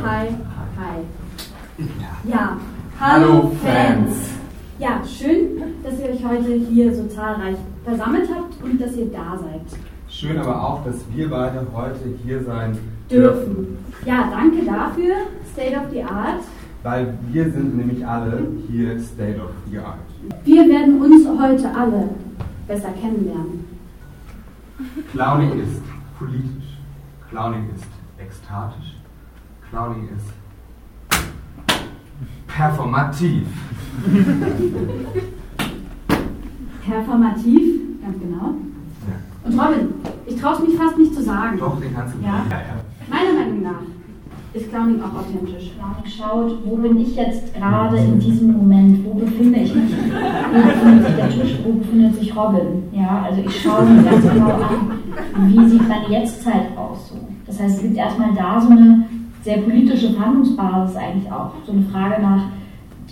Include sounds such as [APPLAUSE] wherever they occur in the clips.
hi, hi. Ja, hallo Fans. Ja, schön, dass ihr euch heute hier so zahlreich versammelt habt und dass ihr da seid. Schön aber auch, dass wir beide heute hier sein Dürfen. Ja, danke dafür, State of the Art. Weil wir sind nämlich alle hier State of the Art. Wir werden uns heute alle besser kennenlernen. Clowning ist politisch. Clowning ist ekstatisch. Clowning ist performativ. Performativ, ganz genau. Und Robin, ich traue es mich fast nicht zu sagen. Doch, den kannst du Ja? ja, ja. Meiner Meinung nach ist Clowning auch authentisch. Clowning schaut, wo bin ich jetzt gerade in diesem Moment, wo befinde ich mich? Wo befindet sich der Tisch, wo befindet sich Robin? Ja, also ich schaue mir ganz genau an, wie sieht meine Jetztzeit aus. So. Das heißt, es gibt erstmal da so eine sehr politische Verhandlungsbasis eigentlich auch. So eine Frage nach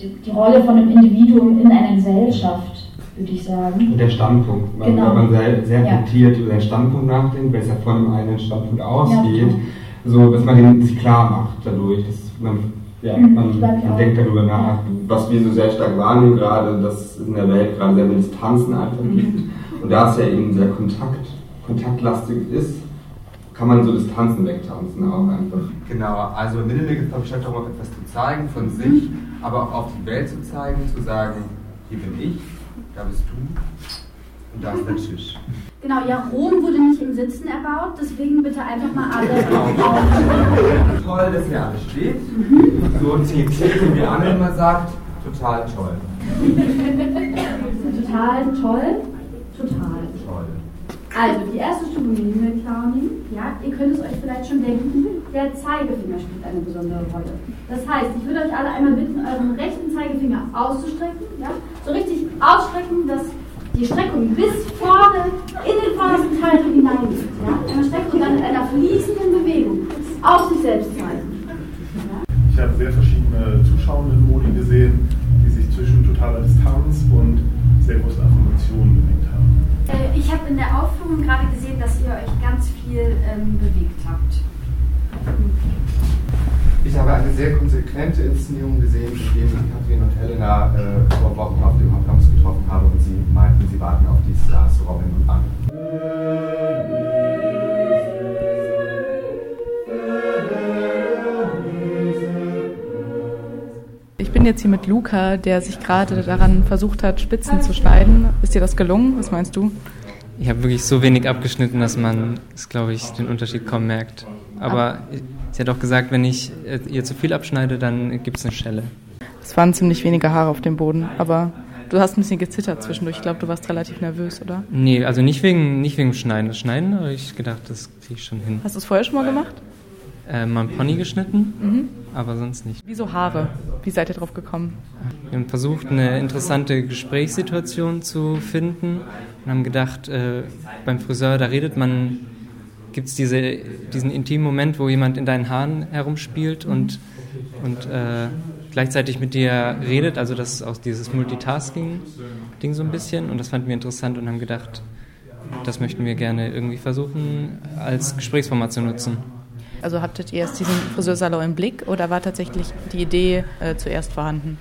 die, die Rolle von einem Individuum in einer Gesellschaft, würde ich sagen. Und der Standpunkt. Man, Genau. Wenn man sehr, sehr Ja. über seinen Standpunkt nachdenkt, weil es ja von einem eigenen Standpunkt ausgeht, Ja. so dass man den sich klar macht dadurch. Dass man, ja, Mhm, man, man denkt darüber nach. Was wir so sehr stark wahrnehmen gerade, dass es in der Welt gerade sehr viel Distanzen einfach Mhm. gibt. Und da es ja eben sehr kontakt, kontaktlastig ist, kann man so Distanzen wegtanzen auch einfach. Genau, also Mittelweg ist glaube ich darum, etwas zu zeigen von sich, aber auch auf die Welt zu zeigen, zu sagen, hier bin ich, da bist du und da ist der Tisch. Genau, ja, Rom wurde nicht im Sitzen erbaut, deswegen bitte einfach mal alle [LAUGHS] Toll, dass ihr alle steht. So ein TT, wie Anne immer sagt, total toll. Total toll. Total. Toll. Also, die erste Stufe Minimal Clowning, ja, ihr könnt es euch vielleicht schon denken, der Zeigefinger spielt eine besondere Rolle. Das heißt, ich würde euch alle einmal bitten, euren rechten Zeigefinger auszustrecken, ja, so richtig ausstrecken, dass die Streckung bis vorne in den vordersten Teil hineingeht. Ja? Einmal strecken und dann in einer fließenden Bewegung auf sich selbst zeigen. Ja? Ich habe sehr verschiedene Zuschauenden-Modi gesehen, die sich zwischen totaler Distanz und sehr großen Affirmationen bewegt haben. Äh, Ich habe in der Aufführung gerade gesehen, dass ihr euch ganz viel ähm, bewegt habt. Ich habe eine sehr konsequente Inszenierung gesehen, indem ich Katrin und Helena äh, vor Wochen auf dem Hauptcampus getroffen habe und sie jetzt hier mit Luca, der sich gerade daran versucht hat, Spitzen zu schneiden. Ist dir das gelungen? Was meinst du? Ich habe wirklich so wenig abgeschnitten, dass man, glaube ich, den Unterschied kaum merkt. Aber sie hat auch gesagt, wenn ich äh, ihr zu viel abschneide, dann gibt es eine Schelle. Es waren ziemlich wenige Haare auf dem Boden, aber du hast ein bisschen gezittert zwischendurch. Ich glaube, du warst relativ nervös, oder? Nee, also nicht wegen, nicht wegen Schneiden. Das Schneiden habe ich gedacht, das kriege ich schon hin. Hast du es vorher schon mal gemacht? Äh, mal einen Pony geschnitten, aber sonst nicht. Wieso Haare? Wie seid ihr drauf gekommen? Wir haben versucht, eine interessante Gesprächssituation zu finden und haben gedacht, äh, beim Friseur, da redet man, gibt es diese, diesen intimen Moment, wo jemand in deinen Haaren herumspielt und, und äh, gleichzeitig mit dir redet, also das ist auch dieses Multitasking-Ding so ein bisschen und das fanden wir interessant und haben gedacht, das möchten wir gerne irgendwie versuchen, als Gesprächsformat zu nutzen. Also hattet ihr erst diesen Friseursalon im Blick oder war tatsächlich die Idee äh, zuerst vorhanden?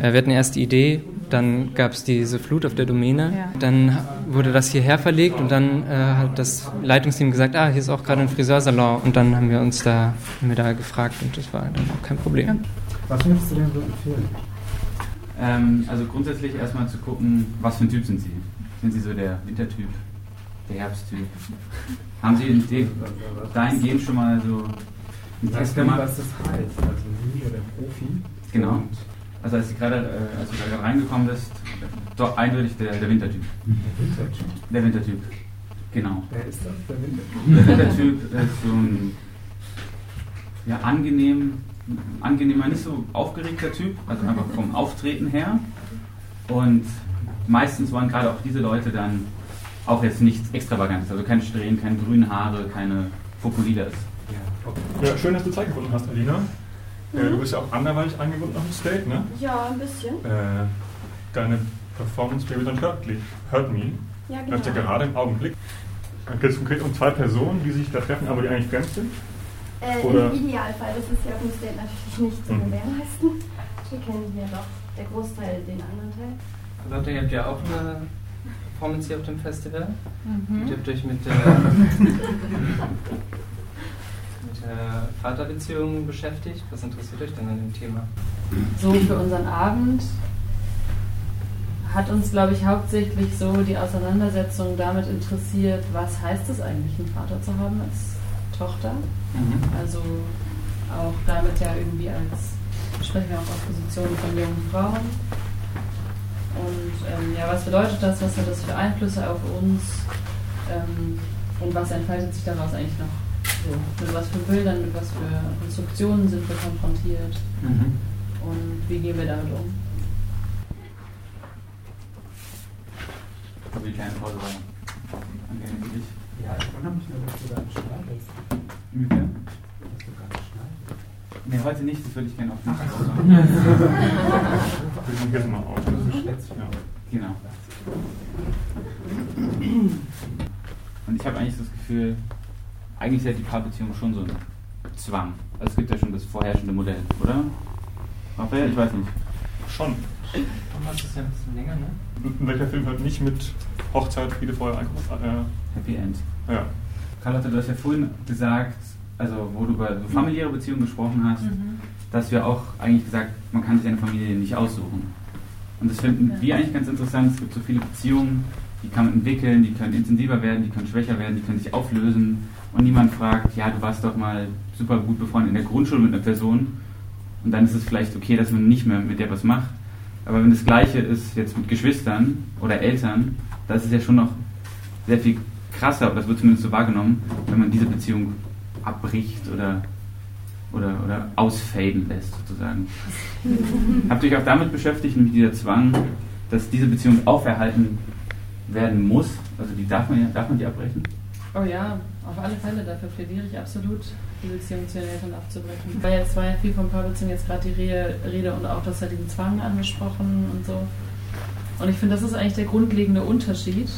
Äh, Wir hatten erst die Idee, dann gab es diese Flut auf der Domäne, Ja. dann wurde das hierher verlegt und dann äh, hat das Leitungsteam gesagt, ah, hier ist auch gerade ein Friseursalon und dann haben wir uns da, haben wir da gefragt und das war dann auch kein Problem. Was würdest du denn so empfehlen? Ähm, also grundsätzlich erstmal zu gucken, was für ein Typ sind Sie? Sind Sie so der Wintertyp, der Herbsttyp? Haben Sie in de dahingehend schon mal so einen Test gemacht? was das heißt. Also oder der Profi. Genau. Also als, sie gerade, äh, als du gerade reingekommen bist, doch eindeutig der, der Wintertyp. Der Wintertyp. Der Wintertyp. Genau. Wer ist das? Der Wintertyp. Der Wintertyp ist so ein ja, angenehm, angenehmer, nicht so aufgeregter Typ, also einfach vom Auftreten her. Und meistens wollen gerade auch diese Leute dann auch jetzt nichts Extravagantes, also keine Strähnen, keine grünen Haare, keine Fokulidas. Ja, schön, dass du Zeit gefunden hast, Alina. Äh, du bist ja auch anderweitig eingebunden auf dem State, ne? Ja, ein bisschen. Äh, deine Performance Baby Don't Hurt, Hurt Me Ja, genau. läuft ja gerade im Augenblick. Dann geht es konkret um zwei Personen, die sich da treffen, aber die eigentlich fremd sind. Äh, Oder- Im Idealfall, das ist ja auf dem State natürlich nicht zu Mhm. gewährleisten. Wir kennen ja doch der Großteil den anderen Teil. Leute, ihr habt ja auch eine Performance hier auf dem Festival. Mhm. Und ihr habt euch mit der, mit der Vaterbeziehung beschäftigt. Was interessiert euch denn an dem Thema? So für unseren Abend hat uns, glaube ich, hauptsächlich so die Auseinandersetzung damit interessiert, was heißt es eigentlich, einen Vater zu haben als Tochter. Also auch damit ja irgendwie als, sprechen wir auch aus Positionen von jungen Frauen. Und ähm, ja, was bedeutet das, was hat das für Einflüsse auf uns ähm, und was entfaltet sich daraus eigentlich noch? So, mit was für Bildern, mit was für Konstruktionen sind wir konfrontiert und wie gehen wir damit um? Ich habe die kleine Pause war angenehm für dich. Ja, ich wundere mich nur, dass du da schneidest. Inwiefern? Dass du gerade schneidest. Nee, heute nicht, das würde ich gerne auf nicht Wir machen jetzt mal auf. Du schwätzt Ja. Genau. Und ich habe eigentlich das Gefühl, eigentlich ist ja die Paarbeziehung schon so ein Zwang. Also es gibt ja schon das vorherrschende Modell, oder? Raphael, ich weiß nicht. Schon. Thomas ist ja ein bisschen länger, ne? Und [LAUGHS] welcher Film hört nicht mit Hochzeit, Friede, Feuer, Einkauf? Äh, Happy End. ja. Carlotta, du hast ja vorhin gesagt, also wo du über so familiäre Beziehungen gesprochen hast, dass wir auch eigentlich gesagt, man kann sich eine Familie nicht aussuchen. Und das finden Ja. wir eigentlich ganz interessant. Es gibt so viele Beziehungen, die kann man entwickeln, die können intensiver werden, die können schwächer werden, die können sich auflösen. Und niemand fragt, ja, du warst doch mal super gut befreundet in der Grundschule mit einer Person. Und dann ist es vielleicht okay, dass man nicht mehr mit der was macht. Aber wenn das Gleiche ist jetzt mit Geschwistern oder Eltern, da ist es ja schon noch sehr viel krasser, aber das wird zumindest so wahrgenommen, wenn man diese Beziehung abbricht oder, oder, oder ausfaden lässt, sozusagen. Habt ihr euch auch damit beschäftigt, nämlich dieser Zwang, dass diese Beziehung auferhalten werden muss? Also die darf man darf man die abbrechen? Oh ja, auf alle Fälle, dafür plädiere ich absolut, die Beziehung zu den Eltern abzubrechen. Weil jetzt war ja viel von Paarbeziehung jetzt gerade die Re- Rede und auch das hat diesen Zwang angesprochen und so. Und ich finde, das ist eigentlich der grundlegende Unterschied,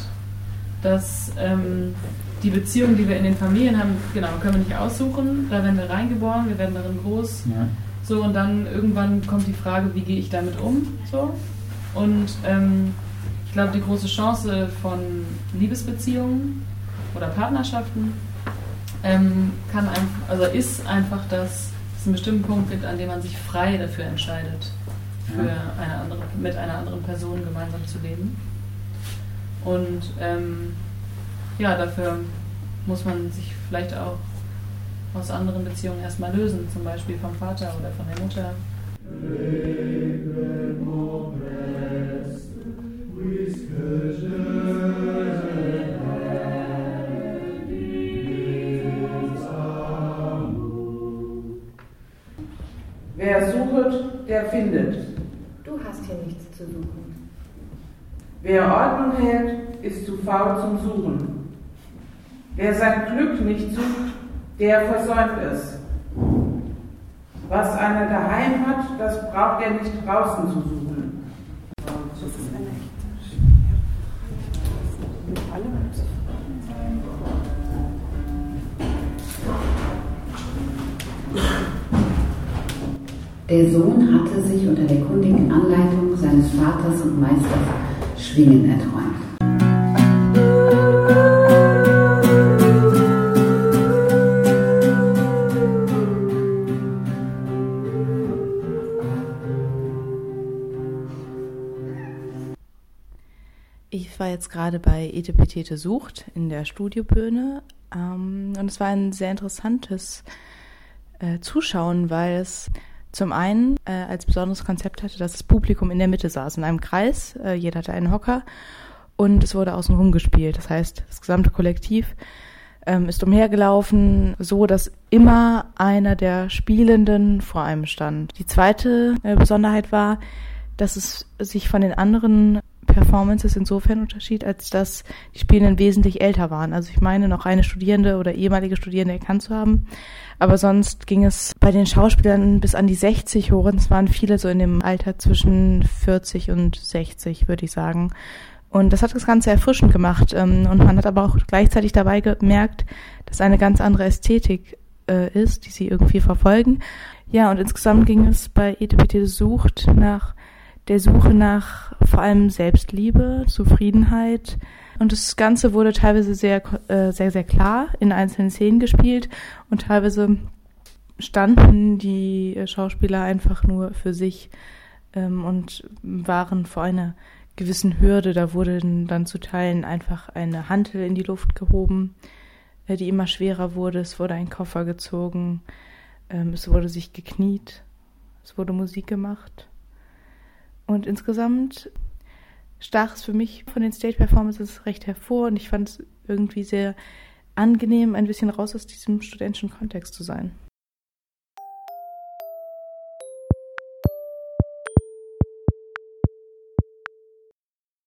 dass ähm, die Beziehung, die wir in den Familien haben, genau, können wir nicht aussuchen, da werden wir reingeboren, wir werden darin groß, Ja. so, und dann irgendwann kommt die Frage, wie gehe ich damit um? So. Und ähm, ich glaube, die große Chance von Liebesbeziehungen oder Partnerschaften ähm, kann einfach, also ist einfach, dass es einen bestimmten Punkt gibt, an dem man sich frei dafür entscheidet, für Ja. eine andere, mit einer anderen Person gemeinsam zu leben. Und ähm, ja, dafür muss man sich vielleicht auch aus anderen Beziehungen erstmal lösen, zum Beispiel vom Vater oder von der Mutter. Wer sucht, der findet. Du hast hier nichts zu suchen. Wer Ordnung hält, ist zu faul zum Suchen. Wer sein Glück nicht sucht, der versäumt es. Was einer daheim hat, das braucht er nicht draußen zu suchen. Der Sohn hatte sich unter der kundigen Anleitung seines Vaters und Meisters Schwingen erträumt. Jetzt gerade bei Etepetete Sucht in der Studiobühne ähm, und es war ein sehr interessantes äh, Zuschauen, weil es zum einen äh, als besonderes Konzept hatte, dass das Publikum in der Mitte saß, in einem Kreis, äh, jeder hatte einen Hocker und es wurde außenrum gespielt. Das heißt, das gesamte Kollektiv ähm, ist umhergelaufen, so dass immer einer der Spielenden vor einem stand. Die zweite äh, Besonderheit war, dass es sich von den anderen Performances insofern unterschied, als dass die Spielenden wesentlich älter waren. Also ich meine, noch eine Studierende oder ehemalige Studierende erkannt zu haben. Aber sonst ging es bei den Schauspielern bis an die 60 hoch. Und es waren viele so in dem Alter zwischen 40 und 60, würde ich sagen. Und das hat das Ganze erfrischend gemacht. Ähm, Und man hat aber auch gleichzeitig dabei gemerkt, dass eine ganz andere Ästhetik äh, ist, die sie irgendwie verfolgen. Ja, und insgesamt ging es bei ETPT Sucht nach der Suche nach vor allem Selbstliebe, Zufriedenheit. Und das Ganze wurde teilweise sehr, äh, sehr, sehr klar in einzelnen Szenen gespielt und teilweise standen die Schauspieler einfach nur für sich ähm, und waren vor einer gewissen Hürde. Da wurde dann zu Teilen einfach eine Hantel in die Luft gehoben, äh, die immer schwerer wurde. Es wurde ein Koffer gezogen, ähm, es wurde sich gekniet, es wurde Musik gemacht. Und insgesamt stach es für mich von den Stage-Performances recht hervor und ich fand es irgendwie sehr angenehm, ein bisschen raus aus diesem studentischen Kontext zu sein.